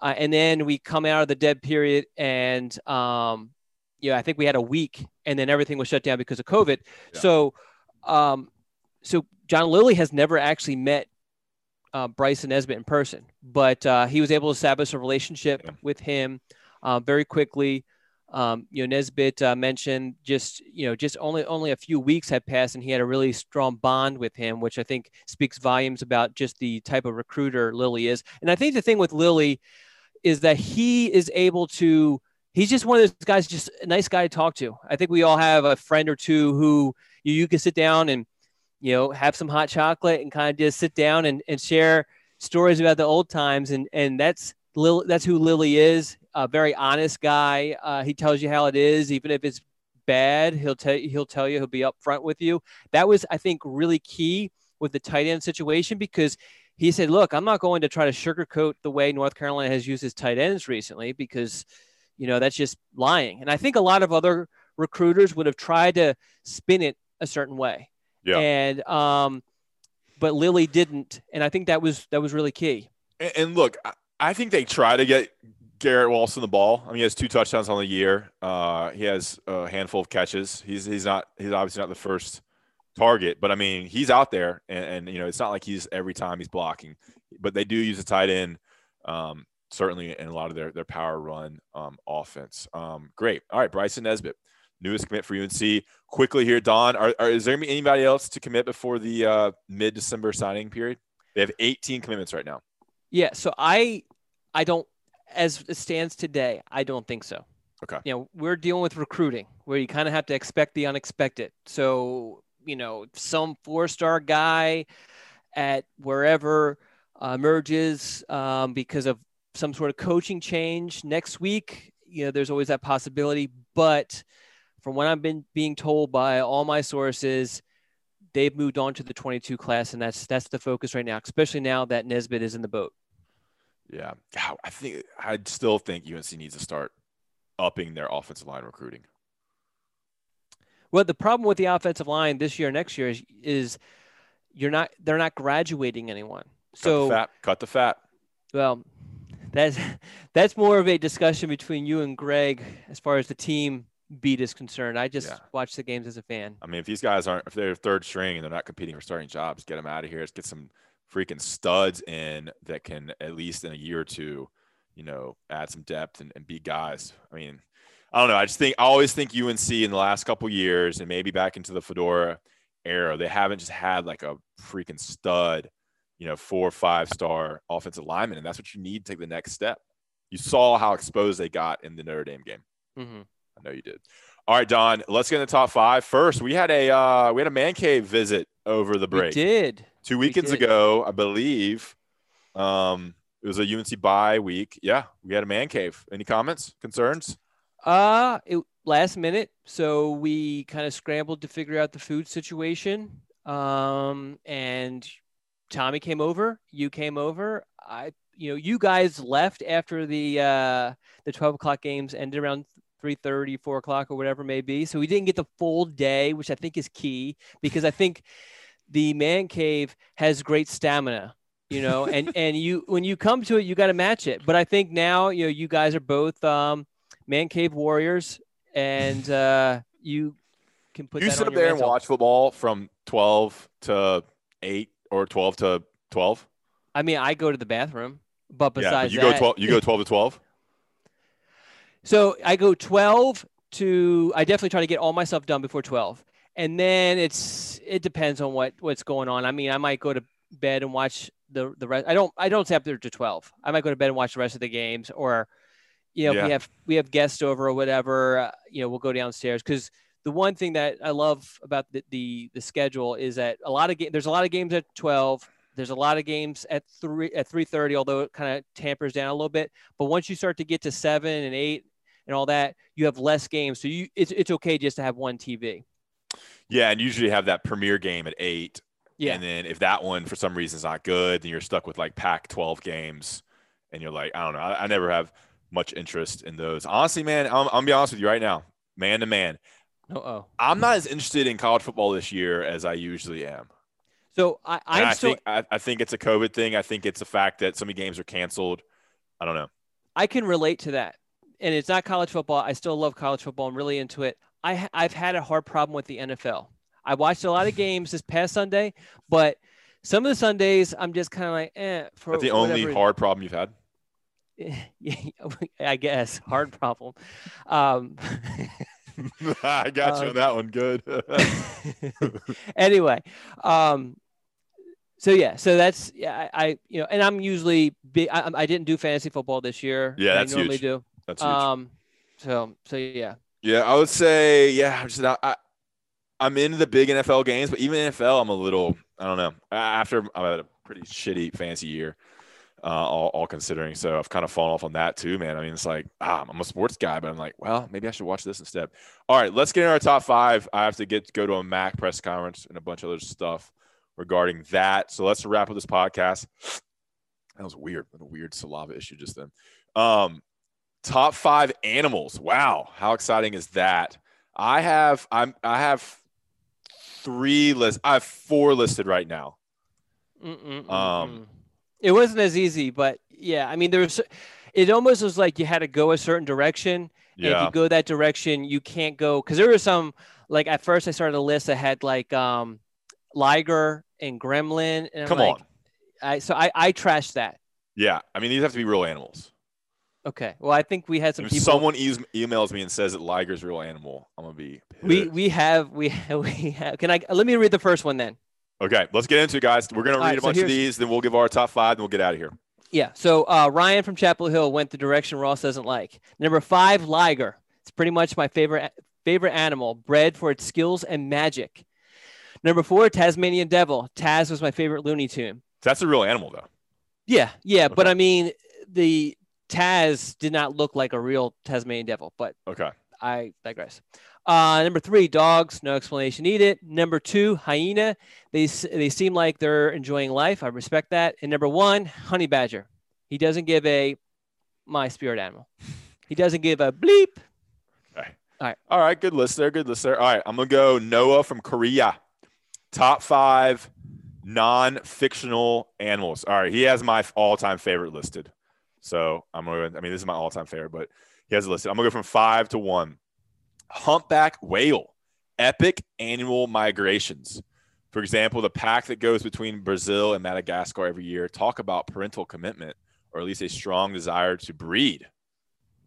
Uh, and then we come out of the dead period and um, yeah, I think we had a week and then everything was shut down because of COVID. Yeah. So, um, so John Lilly has never actually met uh, Bryson Nesbit in person, but uh, he was able to establish a relationship Yeah. with him uh, very quickly. Um, you know, Nesbit uh, mentioned just you know just only only a few weeks had passed, and he had a really strong bond with him, which I think speaks volumes about just the type of recruiter Lilly is. And I think the thing with Lilly is that he is able to. He's just one of those guys, just a nice guy to talk to. I think we all have a friend or two who you, you can sit down and you know have some hot chocolate and kind of just sit down and, and share stories about the old times and and that's Lil, that's who Lilly is a very honest guy. Uh, he tells you how it is even if it's bad he'll tell you he'll tell you he'll be upfront with you. That was I think really key with the tight end situation because he said look I'm not going to try to sugarcoat the way North Carolina has used his tight ends recently because you know that's just lying. And I think a lot of other recruiters would have tried to spin it a certain way Yeah. and um, but Lilly didn't, and I think that was that was really key. And, and look, I, I think they try to get Garrett Walston the ball. I mean, he has two touchdowns on the year. Uh, he has a handful of catches. He's he's not he's obviously not the first target, but I mean, he's out there, and, and you know, it's not like he's every time he's blocking. But they do use a tight end, um, certainly in a lot of their their power run um, offense. Um, great. All right, Bryson Nesbit, newest commit for UNC. Quickly here, Don. Are, are is there anybody else to commit before the uh, mid December signing period? They have 18 commitments right now. Yeah, so I I don't as it stands today, I don't think so. Okay. You know, we're dealing with recruiting where you kind of have to expect the unexpected. So, you know, some four-star guy at wherever uh, emerges um, because of some sort of coaching change next week, you know, there's always that possibility. But from what I've been being told by all my sources, they've moved on to the 22 class, and that's that's the focus right now, especially now that Nesbit is in the boat. Yeah, I think I still think UNC needs to start upping their offensive line recruiting. Well, the problem with the offensive line this year, next year is, is you're not they're not graduating anyone. Cut So the fat. Cut the fat. well, that's that's more of a discussion between you and Greg as far as the team beat is concerned. I just Yeah. watch the games as a fan. I mean, if these guys aren't, if they're third string and they're not competing for starting jobs, get them out of here. Let's get some freaking studs in that can at least in a year or two, you know, add some depth and, and be guys. I mean, I don't know. I just think I always think UNC in the last couple years and maybe back into the Fedora era, they haven't just had like a freaking stud, you know, four or five star offensive lineman, and that's what you need to take the next step. You saw how exposed they got in the Notre Dame game. Mhm. I know you did. All right, Don. Let's get in the top five. First, we had a uh, we had a man cave visit over the We break did. two weekends did. ago, I believe. Um, it was a UNC bye week. Yeah, we had a man cave. Any comments, concerns? Uh, it, last minute, so we kind of scrambled to figure out the food situation. Um, and Tommy came over, you came over. I, you know, you guys left after the uh the twelve o'clock games ended around 3:30, 4 o'clock, or whatever it may be. So we didn't get the full day, which I think is key because I think the man cave has great stamina you know and and you when you come to it you got to match it but i think now you know you guys are both um man cave warriors and uh you can put you sit up there and watch football from twelve to eight or twelve to twelve. i mean i go to the bathroom but Yeah, besides but you that, go twelve. You go twelve to twelve. So i go 12 to i definitely try to get all my stuff done before 12 and then it's it depends on what what's going on. I mean i might go to bed and watch the the rest i don't i don't stay up there to 12 i might go to bed and watch the rest of the games or you know Yeah. we have we have guests over or whatever uh, you know we'll go downstairs. Because the one thing that i love about the, the the schedule is that a lot of game there's a lot of games at 12 there's a lot of games at 3 at 3:30 although it kind of tampers down a little bit. But once you start to get to 7 and 8 and all that you have less games so you it's, it's okay just to have one tv Yeah, and usually have that premiere game at eight. yeah And then if that one for some reason is not good, then you're stuck with like Pac-12 games. And you're like, I don't know. I, I never have much interest in those. Honestly, man, I'm, I'm be honest with you right now, man to man. oh I'm not as interested in college football this year as I usually am. so i i'm I still think I, I think it's a COVID thing. I think it's the fact that so many games are canceled. I don't know. I can relate to that. And it's not college football. I still love college football. I'm really into it. I I've had a hard problem with the NFL. I watched a lot of games this past Sunday, but some of the Sundays I'm just kind of like, eh. For That's the only hard problem you've had. Yeah, I guess hard problem. Um, I got you Um, on that one. Good. anyway, um, so yeah, so that's yeah, I, I you know, and I'm usually big. I, I didn't do fantasy football this year. Yeah, I that's normally huge. do. That's huge. Um, so so yeah. Yeah, I would say, yeah, I'm just not. I, I'm into the big NFL games, but even NFL, I'm a little, I don't know. After I've had a pretty shitty fancy year, uh, all, all considering. So I've kind of fallen off on that too, man. I mean, it's like, ah, I'm a sports guy, but I'm like, well, maybe I should watch this instead. All right, let's get in our top five. I have to get go to a Mack press conference and a bunch of other stuff regarding that. So let's wrap up this podcast. That was weird. A weird saliva issue just then. Um, top five animals. Wow, how exciting is that? I have I'm I have three list. I have four listed right now. Mm-mm-mm-mm. Um, it wasn't as easy, but yeah, I mean, there was. It almost was like you had to go a certain direction, and if you go that direction, you can't go because there were some. Like at first, I started a list that had like um, Liger and Gremlin, and I'm come like, on. I so I I trashed that. Yeah, I mean these have to be real animals. Okay, well, I think we had some If people. someone e- emails me and says that Liger's a real animal, I'm gonna be. we pissed. we have we we have. Can I let me read the first one then? okay, let's get into it, guys. We're gonna All read right, a so bunch of these, then we'll give our top five, and we'll get out of here. Yeah. So uh, Ryan from Chapel Hill went the direction Ross doesn't like. Number five, Liger. It's pretty much my favorite favorite animal, bred for its skills and magic. Number four, Tasmanian Devil. Taz was my favorite Looney Tune. That's a real animal, though. Yeah, yeah, but I mean, the Taz did not look like a real Tasmanian Devil, but Okay. I digress. Uh, number three, dogs. No explanation needed. Number two, hyena. They they seem like they're enjoying life. I respect that. And number one, honey badger. He doesn't give a my spirit animal. He doesn't give a bleep. Okay. All right. All right. good list there. Good list there. All right, I'm gonna go Noah from Korea. Top five non-fictional animals. All right, he has my all-time favorite listed. So I'm gonna. I mean, this is my all-time favorite, but he has it listed. I'm gonna go from five to one. Humpback whale, epic annual migrations. For example, the pack that goes between Brazil and Madagascar every year. Talk about parental commitment, or at least a strong desire to breed.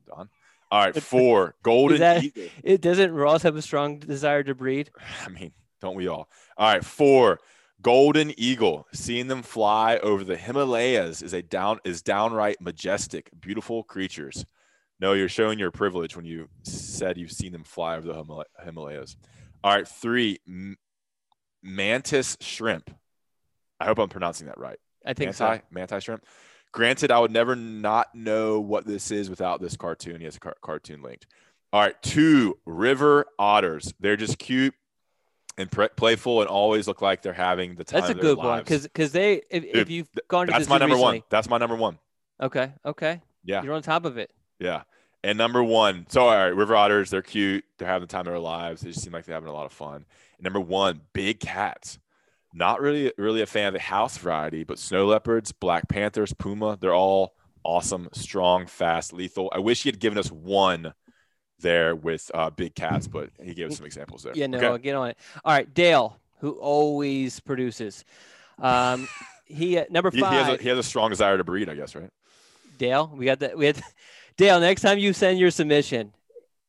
Don. All right, four golden that- eagle. It doesn't Ross have a strong desire to breed? I mean, don't we all? All right, four Golden eagle. Seeing them fly over the Himalayas is a down is downright majestic, beautiful creatures. No, you're showing your privilege when you said you've seen them fly over the Himalayas. All right, three. M- mantis shrimp. I hope I'm pronouncing that right. I think manti, so. Manti shrimp. Granted, I would never not know what this is without this cartoon. He has a car- cartoon linked. All right, two river otters. They're just cute and pre- playful and always look like they're having the time. That's a good one because because they if, if you've gone to That's my number recently- one. That's my number one. Okay, okay, Yeah, you're on top of it. yeah. And number one, so all right, river otters. They're cute. They're having the time of their lives. They just seem like they're having a lot of fun. And number one, big cats. Not really, really a fan of the house variety, but snow leopards, black panthers, puma. They're all awesome, strong, fast, lethal. I wish he had given us one there with uh, big cats, but he gave us some examples there. Yeah, no, Okay. Get on it. All right, Dale, who always produces. Um, he uh, number He, he five. has a, he has a strong desire to breed, I guess, right? Dale, we got that. We had Dale. Next time you send your submission,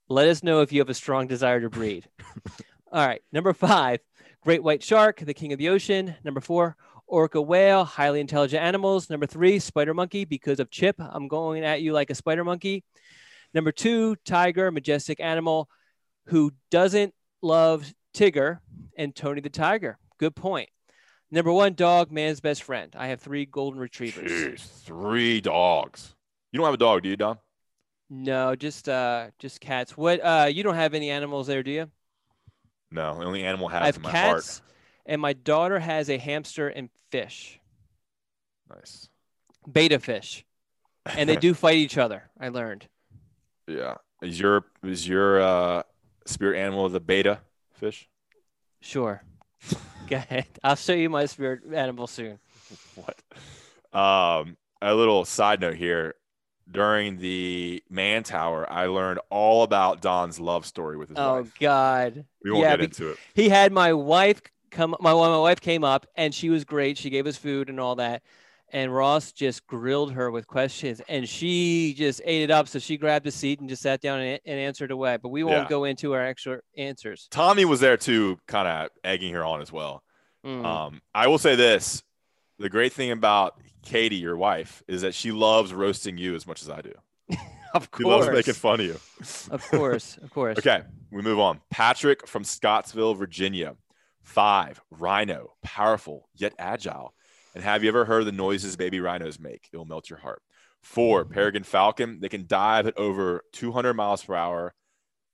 let us know if you have a strong desire to breed. All right, number five, great white shark, the king of the ocean. Number four, orca whale, highly intelligent animals. Number three, spider monkey, because of Chip, I'm going at you like a spider monkey. Number two, tiger, majestic animal, who doesn't love Tigger and Tony the tiger. Good point. Number one, dog, man's best friend. I have three golden retrievers. Jeez, three dogs. You don't have a dog, do you, Don? No, just uh just cats. What uh you don't have any animals there, do you? No, the only animal I has have in my cats and my daughter has a hamster and fish. Nice. Betta fish. And they do fight each other, I learned. Yeah. Is your is your uh, spirit animal the betta fish? Sure. Go ahead. I'll show you my spirit animal soon. What? Um, a little side note here. During the Man Tower, I learned all about Don's love story with his Oh wife. Oh God. We won't yeah, get into it. He had my wife come my my wife came up and she was great. She gave us food and all that. And Ross just grilled her with questions and she just ate it up. So she grabbed a seat and just sat down and, and answered away. But we won't Yeah. go into our extra answers. Tommy was there too, kind of egging her on as well. Mm. Um, I will say this: the great thing about Katie, your wife, is that she loves roasting you as much as I do. of She loves making fun of you. of course. Of course. Okay, we move on. Patrick from Scottsville, Virginia. Five, rhino, powerful yet agile. And have you ever heard the noises baby rhinos make? It'll melt your heart. Four, peregrine falcon. They can dive at over 200 miles per hour.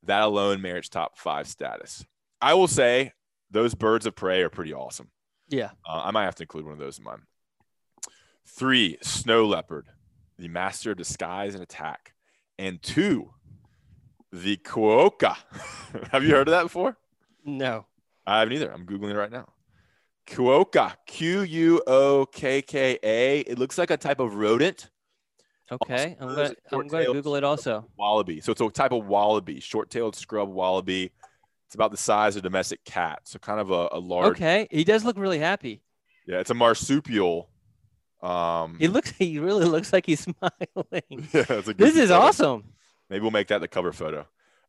That alone merits top five status. I will say those birds of prey are pretty awesome. Yeah. Uh, I might have to include one of those in mine. Three, snow leopard, the master of disguise and attack. And two, the quokka. have you heard of that before? No. I haven't either. I'm Googling it right now. Quokka, Q U O K K A. It looks like a type of rodent. Okay. I'm gonna I'm gonna Google it also. Wallaby. So it's a type of wallaby, short tailed scrub wallaby. It's about the size of a domestic cat. So kind of a, a large. Okay. He does look really happy. Yeah, it's a marsupial. Um, He looks he really looks like he's smiling. yeah, This is photo. awesome. Maybe we'll make that the cover photo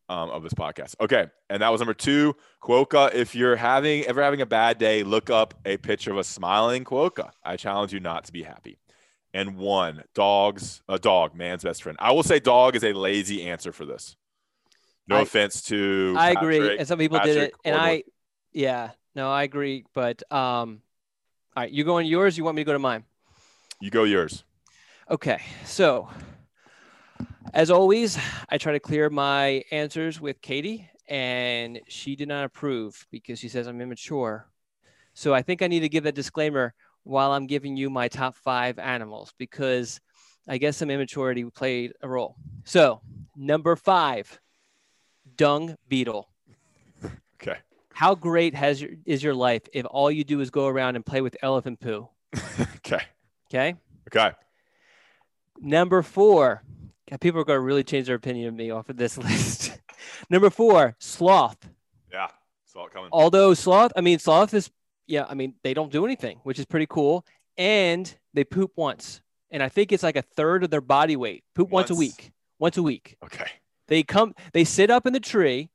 um, of this podcast. Okay, and that was number two, Quokka. If you're having ever having a bad day, look up a picture of a smiling Quokka. I challenge you not to be happy. And one, dogs, a dog, man's best friend. I will say dog is a lazy answer for this. No I- offense to I agree. And some people did it. And I yeah, no, I agree. But um all right, you go on yours, you want me to go to mine? You go yours. Okay, so as always, I try to clear my answers with Katie, and she did not approve because she says I'm immature. So I think I need to give that disclaimer while I'm giving you my top five animals because I guess some immaturity played a role. So, number five, dung beetle. Okay. How great has your is your life if all you do is go around and play with elephant poo? Okay. Okay. Okay. Number four, God, people are going to really change their opinion of me off of this list. Number four, sloth. Yeah. It coming. Although sloth, I mean, sloth is, yeah, I mean, they don't do anything, which is pretty cool. And they poop once. And I think it's like a third of their body weight. Poop once, a week. Once a week. Okay. They come, they sit up in the tree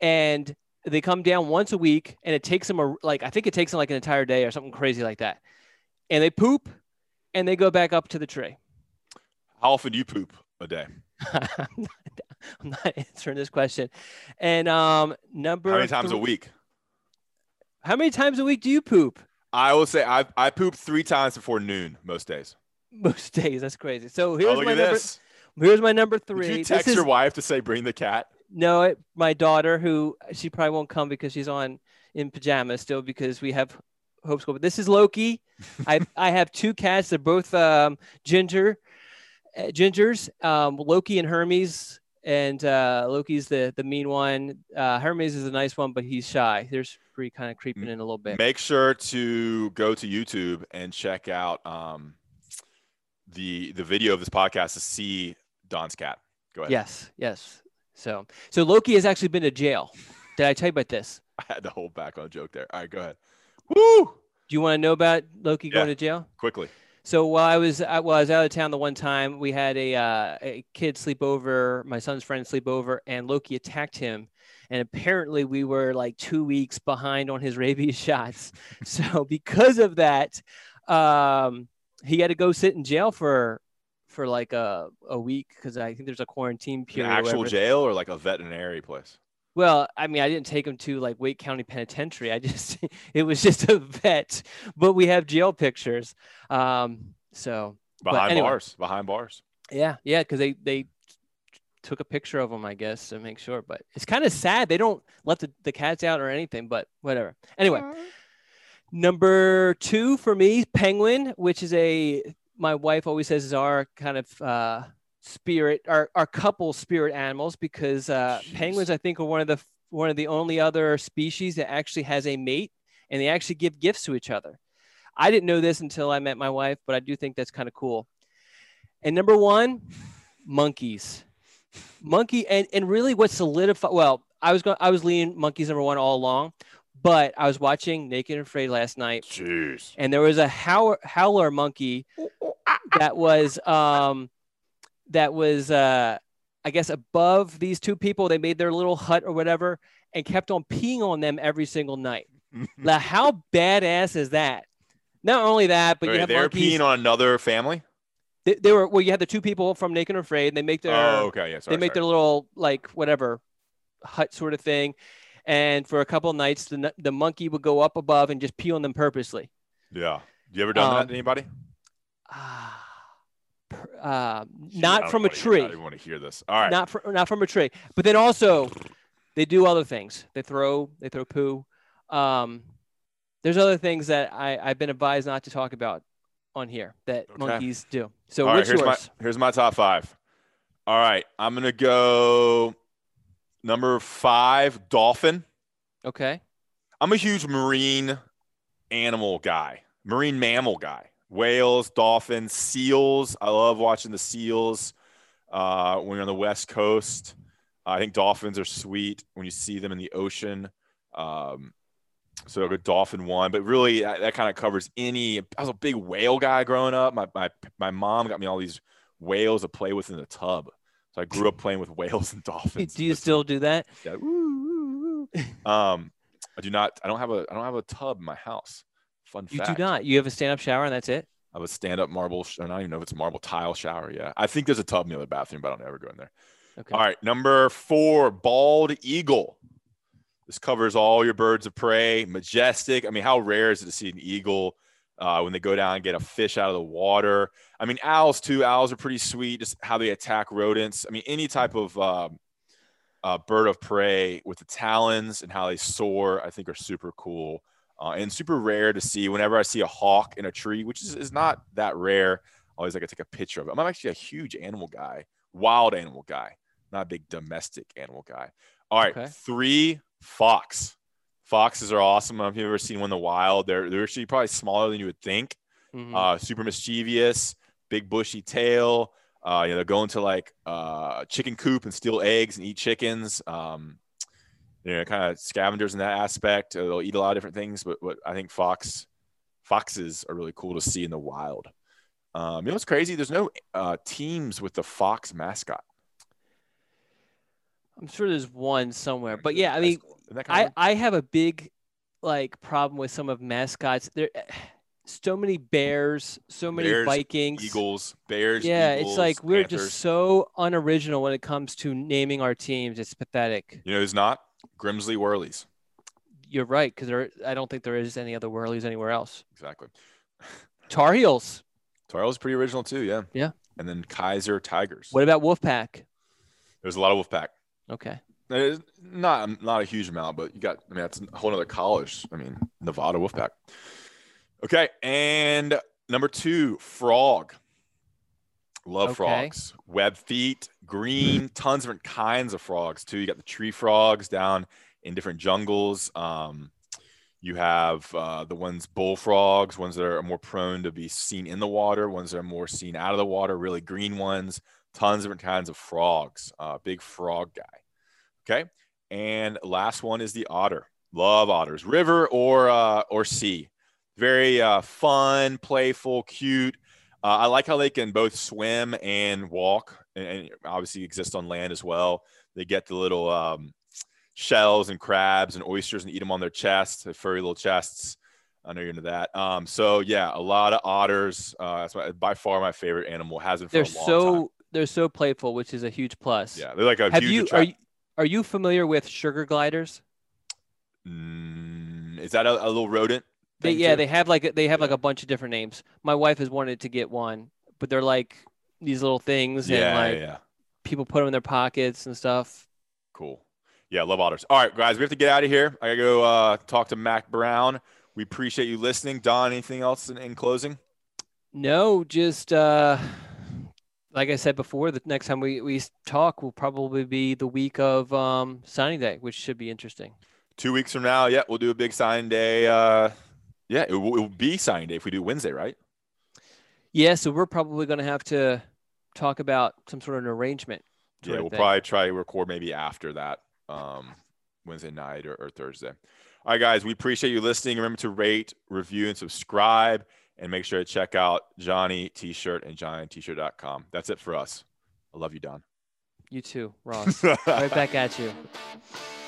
and they come down once a week, and it takes them a like I think it takes them like an entire day or something crazy like that, and they poop, and they go back up to the tree. How often do you poop a day? I'm, not, answering this question. And um, number How many times a week? How many times a week do you poop? I will say I I poop three times before noon most days. Most days. That's crazy. So Oh, here's look my number. this. Here's my number three. Did three. you text is- your wife to say bring the cat? No, it, my daughter, who she probably won't come because she's on in pajamas still because we have hope school. But this is Loki. I I have two cats. They're both um, ginger, gingers. Um, Loki and Hermes. And uh, Loki's the the mean one. Uh, Hermes is a nice one, but he's shy. There's three kind of creeping in a little bit. Make sure to go to YouTube and check out um, the the video of this podcast to see Don's cat. Go ahead. Yes, yes. So so Loki has actually been to jail. Did I tell you about this? I had to hold back on a joke there. All right, go ahead. Woo! Do you want to know about Loki going to jail? Quickly. So while I was I, while I was out of town the one time, we had a uh, a kid sleep over, my son's friend sleep over, and Loki attacked him. And apparently, we were like two weeks behind on his rabies shots. So because of that, um, he had to go sit in jail for for like a, a week because I think there's a quarantine period. or actual jail or like a veterinary place? Well, I mean, I didn't take him to like Wake County Penitentiary. I just it was just a vet, but we have jail pictures. Um, so Behind anyway. bars. Behind bars. yeah, yeah, because they they took a picture of him, I guess, to make sure. But it's kind of sad they don't let the, the cats out or anything. But whatever. Anyway, number two for me, penguin, which is a my wife always says is our kind of uh, spirit, our our couple spirit animals because uh, penguins I think are one of the one of the only other species that actually has a mate and they actually give gifts to each other. I didn't know this until I met my wife, but I do think that's kind of cool. And number one, monkeys. Monkey and, and really what solidified well, I was going I was leaning monkeys number one all along, but I was watching Naked and Afraid last night Jeez. and there was a howler, howler monkey that was um that was uh I guess above these two people. They made their little hut or whatever and kept on peeing on them every single night. now, how badass is that? Not only that, but you have they're monkeys. peeing on another family? they, they were well. You had the two people from Naked and Afraid. They make their oh, okay. Yeah. Sorry, they make sorry. their little like whatever hut sort of thing, and for a couple of nights, the the monkey would go up above and just pee on them purposely. Yeah. You ever done that Um, to anybody? Ah, per- uh, not from a tree. I don't want to hear this. All right. Not from not from a tree. But then also, they do other things. They throw they throw poo. Um, there's other things that I I've been advised not to talk about on here that Okay. monkeys do. So All right, here's yours? my here's my top five. All right, I'm gonna go number five, dolphin. Okay. I'm a huge marine animal guy, marine mammal guy. Whales, dolphins, seals. I love watching the seals uh, when you're on the west coast. I think dolphins are sweet when you see them in the ocean. Um, so a good dolphin one, but really that, that kind of covers any. I was a big whale guy growing up. My, my my mom got me all these whales to play with in the tub. So I grew up playing with whales and dolphins. Do you still do that? Yeah. Um, I do not. I don't have a. I don't have a tub in my house. Fun You fact. do not. You have a stand up shower and that's it. I have a stand-up marble. sh- I don't even know if it's a marble tile shower. Yeah, I think there's a tub in the other bathroom, but I don't ever go in there. Okay. All right, number four, bald eagle. This covers all your birds of prey. Majestic. I mean, how rare is it to see an eagle uh, when they go down and get a fish out of the water? I mean, owls too. Owls are pretty sweet. Just how they attack rodents. I mean, any type of um, uh, bird of prey with the talons and how they soar, I think are super cool uh, and super rare to see. Whenever I see a hawk in a tree, which is, is not that rare, always like to take a picture of it. I'm actually a huge animal guy, wild animal guy, not a big domestic animal guy. All right, Okay. three fox. Foxes are awesome. If you've ever seen one in the wild, they're they're actually probably smaller than you would think. Mhm. Uh, super mischievous, big bushy tail. Uh, you know, they'll go into like uh, chicken coop and steal eggs and eat chickens. Um, you know, kind of scavengers in that aspect. Uh, They'll eat a lot of different things, but what I think fox foxes are really cool to see in the wild. Um, you know what's crazy? There's no uh, teams with the fox mascot. I'm sure there's one somewhere, but yeah, I mean, Isn't that kind I I have a big like problem with some of mascots. There, so many bears, so many Bears, Vikings. Eagles, Bears. Yeah, Eagles, it's like we're Panthers. just so unoriginal when it comes to naming our teams. It's pathetic. You know who's not? Grimsley Whirlies. You're right because there. I don't think there is any other Whirlies anywhere else. Exactly. Tar Heels. Tar Heels pretty original too. Yeah. Yeah. And then Kaiser Tigers. What about Wolfpack? There's a lot of Wolfpack. Okay. Not not a huge amount, but you got. I mean, that's a whole other college. I mean, Nevada Wolfpack. Okay, and number two, frog. Love Okay. frogs. Web feet, green, tons of different kinds of frogs too. You got the tree frogs down in different jungles. Um, you have uh, the ones bullfrogs, ones that are more prone to be seen in the water, ones that are more seen out of the water. Really green ones. Tons of different kinds of frogs. Uh, big frog guy. Okay. And last one is the otter. Love otters, river or uh, or sea. Very uh, fun, playful, cute. Uh, I like how they can both swim and walk, and, and obviously exist on land as well. They get the little um, shells and crabs and oysters and eat them on their chests, their furry little chests. I know you're into that. Um, so yeah, a lot of otters. Uh, that's my, by far my favorite animal. Has been for They're a long so time. they're so playful, which is a huge plus. Yeah, they're like a Have huge you are you are you familiar with sugar gliders? Mm, is that a, a little rodent? They, yeah, too? they have like they have like a bunch of different names. My wife has wanted to get one, but they're like these little things, yeah, and like yeah, yeah. people put them in their pockets and stuff. Cool. Yeah, love otters. All right, guys, we have to get out of here. I gotta go uh, talk to Mack Brown. We appreciate you listening. Don, anything else in, in closing? No, just uh, like I said before, the next time we, we talk will probably be the week of um, signing day, which should be interesting. Two weeks from now, yeah, we'll do a big signing day. Uh, yeah, it will, it will be signing day if we do Wednesday, right? Yeah, so we're probably going to have to talk about some sort of an arrangement. Yeah, we'll then. probably try to record maybe after that, um, Wednesday night or, or Thursday. All right, guys, we appreciate you listening. Remember to rate, review, and subscribe, and make sure to check out Johnny T-shirt and JohnnyT-shirt.com. That's it for us. I love you, Don. You too, Ross. right back at you.